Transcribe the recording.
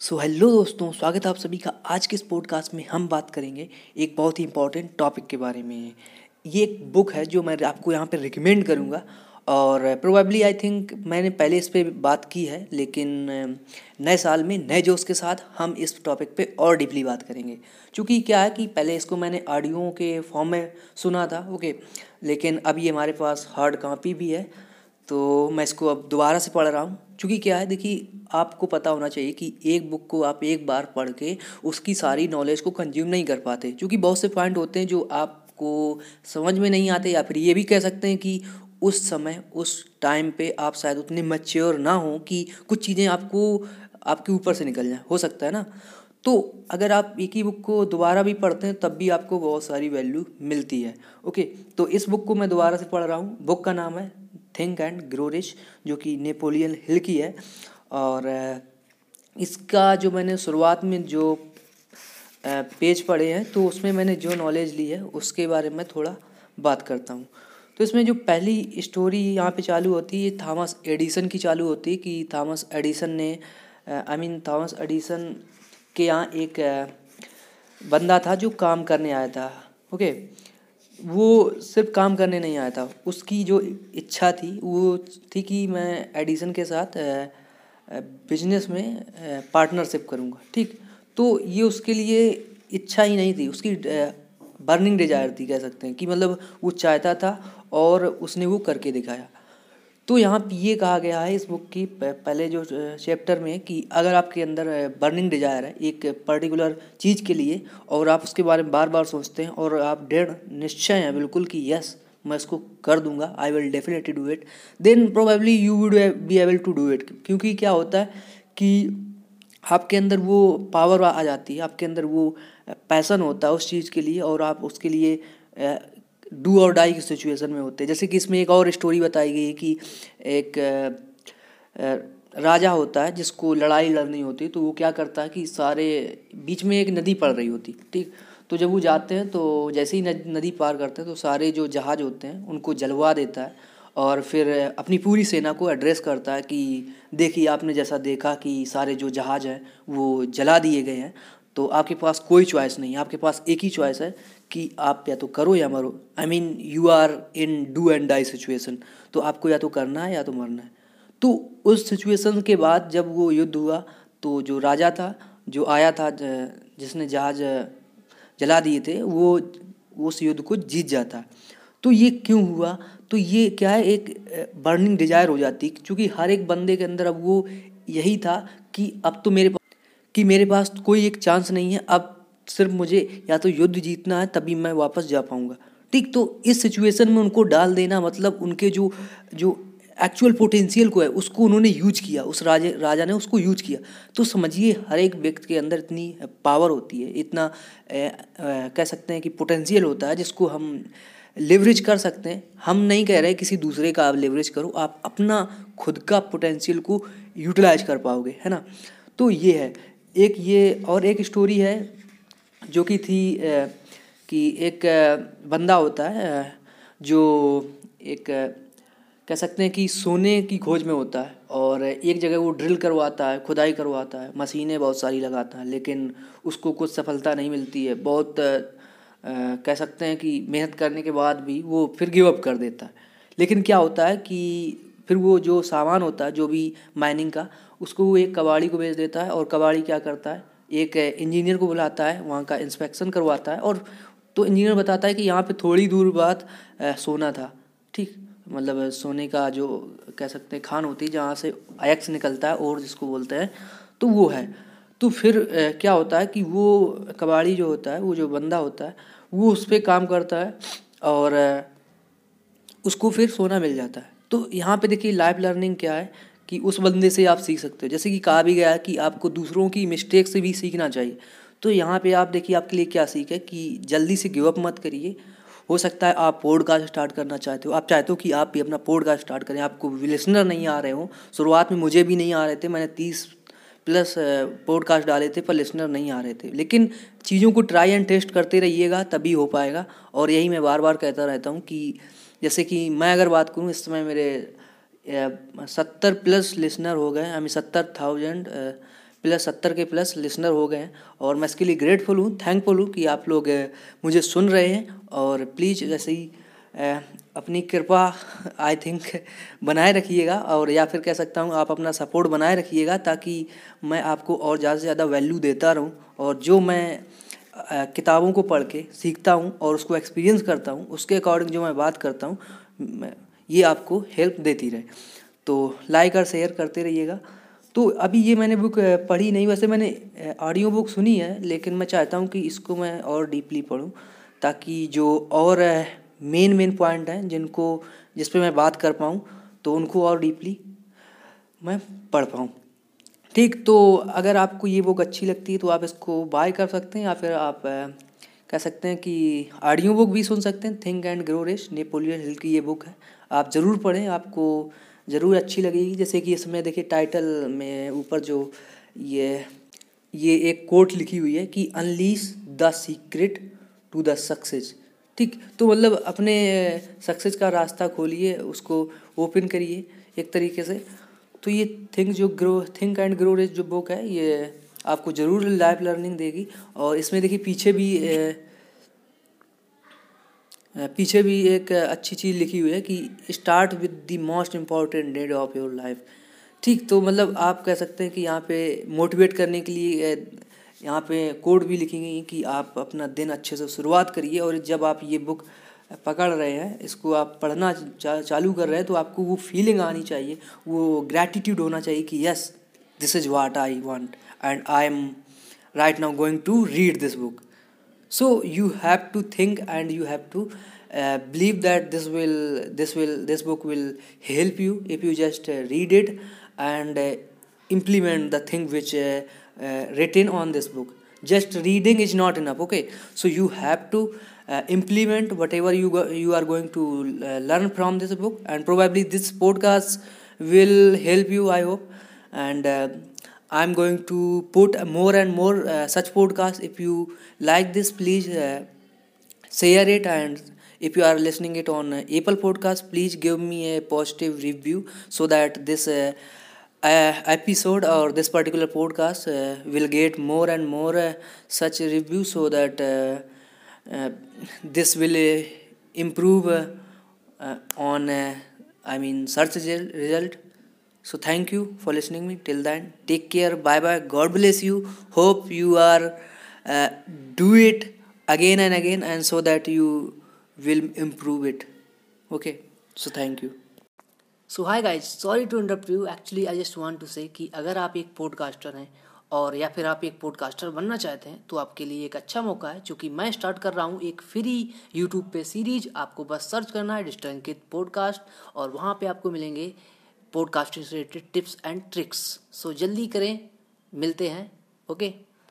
So hello दोस्तों, स्वागत है आप सभी का आज के इस पॉडकास्ट में हम बात करेंगे एक बहुत ही इंपॉर्टेंट टॉपिक के बारे में। ये एक बुक है जो मैं आपको यहाँ पे रिकमेंड करूँगा और प्रोबेबली आई थिंक मैंने पहले इस पर बात की है, लेकिन नए साल में, नए जोश के साथ हम इस टॉपिक पे और डीपली बात करेंगे। क्योंकि क्या है कि पहले इसको मैंने ऑडियो के फॉर्म में सुना था ओके लेकिन अब ये हमारे पास हार्ड कापी भी है तो मैं इसको अब दोबारा से पढ़ रहा हूँ। क्योंकि क्या है, देखिए, आपको पता होना चाहिए कि एक बुक को आप एक बार पढ़ के उसकी सारी नॉलेज को कंज्यूम नहीं कर पाते। क्योंकि बहुत से पॉइंट होते हैं जो आपको समझ में नहीं आते या फिर ये भी कह सकते हैं कि उस समय, उस टाइम पे आप शायद उतने मच्योर ना हो कि कुछ चीज़ें आपको, आपके ऊपर से निकल जाए। हो सकता है ना? तो अगर आप एक ही बुक को दोबारा भी पढ़ते हैं, तब भी आपको बहुत सारी वैल्यू मिलती है। ओके तो इस बुक को मैं दोबारा से पढ़ रहा हूँ। बुक का नाम है थिंक एंड ग्रो रिच जो कि नेपोलियन हिल की है। और इसका जो मैंने शुरुआत में जो पेज पढ़े हैं तो उसमें मैंने जो नॉलेज ली है, उसके बारे में थोड़ा बात करता हूँ। तो इसमें जो पहली स्टोरी यहाँ पे चालू होती है थॉमस एडिसन की चालू होती है कि थॉमस एडिसन ने आई मीन थॉमस एडिसन के यहाँ एक बंदा था जो काम करने आया था, ओके? वो सिर्फ़ काम करने नहीं आया था। उसकी जो इच्छा थी, वो थी कि मैं एडिसन के साथ बिज़नेस में पार्टनरशिप करूँगा, ठीक? तो ये उसके लिए इच्छा ही नहीं थी। उसकी बर्निंग डिज़ायर थी, कह सकते हैं कि मतलब वो चाहता था और उसने वो करके दिखाया। तो यहाँ पे ये कहा गया है इस बुक की पहले जो चैप्टर में कि अगर आपके अंदर बर्निंग डिज़ायर है, एक पर्टिकुलर चीज़ के लिए, और आप उसके बारे में बार बार सोचते हैं, और आप डेढ़ निश्चय हैं बिल्कुल कि यस मैं इसको कर दूँगा I will definitely do it then probably you would be able to do it क्योंकि क्या होता है कि आपके अंदर वो पावर आ जाती है, आपके अंदर वो पैसन होता है उस चीज़ के लिए, और आप उसके लिए डू और डाई की सिचुएशन में होते हैं। जैसे कि इसमें एक और स्टोरी बताई गई है कि एक राजा होता है जिसको लड़ाई लड़नी होती है तो वो क्या करता है कि सारे, बीच में एक नदी पड़ रही होती, ठीक? तो जब वो जाते हैं तो जैसे ही नदी पार करते हैं तो सारे जो जहाज़ होते हैं, उनको जलवा देता है और फिर अपनी पूरी सेना को एड्रेस करता है कि, देखिए, आपने जैसा देखा कि सारे जो जहाज़ हैं, वो जला दिए गए हैं। तो आपके पास कोई चॉइस नहीं है आपके पास एक ही चॉइस है कि आप या तो करो या मरो। I mean you are in do and die situation तो आपको या तो करना है या तो मरना है। तो उस सिचुएशन के बाद जब वो युद्ध हुआ तो जो राजा था, जो आया था जिसने जहाज़, जला दिए थे, वो, उस युद्ध को जीत जाता। तो ये क्यों हुआ? तो ये क्या है, एक बर्निंग डिज़ायर हो जाती, क्योंकि हर एक बंदे के अंदर अब वो यही था कि अब तो मेरे कि मेरे पास कोई एक चांस नहीं है अब सिर्फ़ मुझे या तो युद्ध जीतना है तभी मैं वापस जा पाऊँगा। ठीक तो इस सिचुएशन में उनको डाल देना मतलब उनके जो जो एक्चुअल पोटेंशियल को है उसको उन्होंने यूज़ किया उस राजे राजा ने उसको यूज़ किया। तो समझिए हर एक व्यक्ति के अंदर इतनी पावर होती है इतना ए, ए, कह सकते हैं कि पोटेंशियल होता है जिसको हम लेवरेज कर सकते हैं। हम नहीं कह रहे किसी दूसरे का आप लेवरेज करो आप अपना खुद का पोटेंशियल को यूटिलाइज कर पाओगे है ना? तो ये है। एक ये और एक स्टोरी है, जो कि थी कि एक बंदा होता है जो एक कह सकते हैं कि सोने की खोज में होता है और एक जगह वो ड्रिल करवाता है, खुदाई करवाता है, मशीनें बहुत सारी लगाता है, लेकिन उसको कुछ सफलता नहीं मिलती है। बहुत कह सकते हैं कि मेहनत करने के बाद भी वो फिर गिव अप कर देता है। लेकिन क्या होता है कि फिर वो जो सामान होता है, जो भी माइनिंग का उसको वो एक कबाड़ी को बेच देता है और कबाड़ी क्या करता है? एक इंजीनियर को बुलाता है, वहाँ का इंस्पेक्शन करवाता है और तो इंजीनियर बताता है कि यहाँ पे थोड़ी दूर बाद सोना था, ठीक? मतलब सोने का जो कह सकते हैं, खान होती है जहाँ से अयक्स निकलता है और जिसको बोलते हैं तो वो है। तो फिर क्या होता है कि वो कबाड़ी जो होता है, वो जो बंदा होता है, वो उस पर काम करता है और उसको फिर सोना मिल जाता है। तो यहाँ पे देखिए लाइफ लर्निंग क्या है? कि उस बंदे से आप सीख सकते हो। जैसे कि कहा भी गया कि आपको दूसरों की मिस्टेक से भी सीखना चाहिए। तो यहाँ पे आप देखिए आपके लिए क्या सीख है कि जल्दी से गिव अप मत करिए। हो सकता है आप पॉडकास्ट स्टार्ट करना चाहते हो। आप चाहते हो कि आप भी अपना पॉडकास्ट स्टार्ट करें। आपको लिसनर नहीं आ रहे हो। शुरुआत में मुझे भी नहीं आ रहे थे। मैंने तीस प्लस पॉडकास्ट डाले थे पर लिसनर नहीं आ रहे थे। लेकिन चीज़ों को ट्राई एंड टेस्ट करते रहिएगा, तभी हो पाएगा। और यही मैं बार बार कहता रहता हूँ कि जैसे कि मैं अगर बात करूँ, इस समय मेरे सत्तर प्लस लिसनर हो गए, आई मीन सत्तर थाउज़ेंड प्लस सत्तर के प्लस लिसनर हो गए। हैं और मैं इसके लिए ग्रेटफुल हूँ थैंकफुल हूँ कि आप लोग मुझे सुन रहे हैं। और प्लीज़ जैसे ही अपनी कृपा आई थिंक बनाए रखिएगा। और या फिर कह सकता हूँ, आप अपना सपोर्ट बनाए रखिएगा ताकि मैं आपको और ज़्यादा से ज़्यादा वैल्यू देता रहूँ। और जो मैं किताबों को पढ़ के सीखता हूँ और उसको एक्सपीरियंस करता हूँ, उसके अकॉर्डिंग जो मैं बात करता हूँ ये आपको हेल्प देती रहे। तो लाइक और शेयर करते रहिएगा। तो अभी ये मैंने बुक पढ़ी नहीं, वैसे मैंने ऑडियो बुक सुनी है, लेकिन मैं चाहता हूँ कि इसको मैं और डीपली पढ़ूँ, ताकि जो और मेन मेन पॉइंट हैं, जिनको, जिस पे मैं बात कर पाऊँ तो उनको और डीपली मैं पढ़ पाऊँ। ठीक तो अगर आपको ये बुक अच्छी लगती है तो आप इसको बाय कर सकते हैं, या फिर आप कह सकते हैं कि ऑडियो बुक भी सुन सकते हैं think and grow rich Napoleon Hill की ये बुक है। आप ज़रूर पढ़ें, आपको ज़रूर अच्छी लगेगी। जैसे कि इसमें देखिए टाइटल में ऊपर जो ये ये एक कोट लिखी हुई है कि unleash the secret to the success ठीक तो मतलब अपने सक्सेस का रास्ता खोलिए, उसको ओपन करिए एक तरीके से। तो ये थिंक जो grow think and grow rich जो बुक है, ये आपको ज़रूर लाइफ लर्निंग देगी। और इसमें देखिए पीछे भी पीछे भी एक अच्छी चीज़ लिखी हुई है कि start with the most important day of your life ठीक तो मतलब आप कह सकते हैं कि यहाँ पे मोटिवेट करने के लिए यहाँ पे कोड भी लिखी गई कि आप अपना दिन अच्छे से शुरुआत करिए और जब आप ये बुक पकड़ रहे हैं इसको आप पढ़ना चा, चालू कर रहे हैं तो आपको वो फीलिंग आनी चाहिए वो ग्रैटिट्यूड होना चाहिए कि yes this is what I want and I am right now going to read this book so you have to think and you have to uh, believe that this will this will this book will help you if you just uh, read it and uh, implement the thing which uh, uh, written on this book. Just reading is not enough okay? So you have to uh, implement whatever you go, you are going to learn from this book and probably this podcast will help you i hope. And i'm going to put more and more uh, such podcasts if you like this please uh, share it. And if you are listening it on uh, apple podcast please give me a positive review so that this uh, uh, episode or this particular podcast uh, will get more and more such reviews so that this will improve on i mean search result thank you for listening me till then take care. Bye bye. God bless you. Hope you are uh, do it again and again and so that you will improve it. Okay? So thank you. So hi guys sorry to interrupt you actually I just want to say कि अगर आप एक podcaster हैं और या फिर आप एक पॉडकास्टर बनना चाहते हैं तो आपके लिए एक अच्छा मौका है। क्योंकि मैं स्टार्ट कर रहा हूँ एक फ्री यूट्यूब पे सीरीज़ आपको बस सर्च करना है डिस्टंकित पॉडकास्ट और वहाँ पे आपको मिलेंगे पॉडकास्टिंग से related tips and tricks so जल्दी करें मिलते हैं ओके?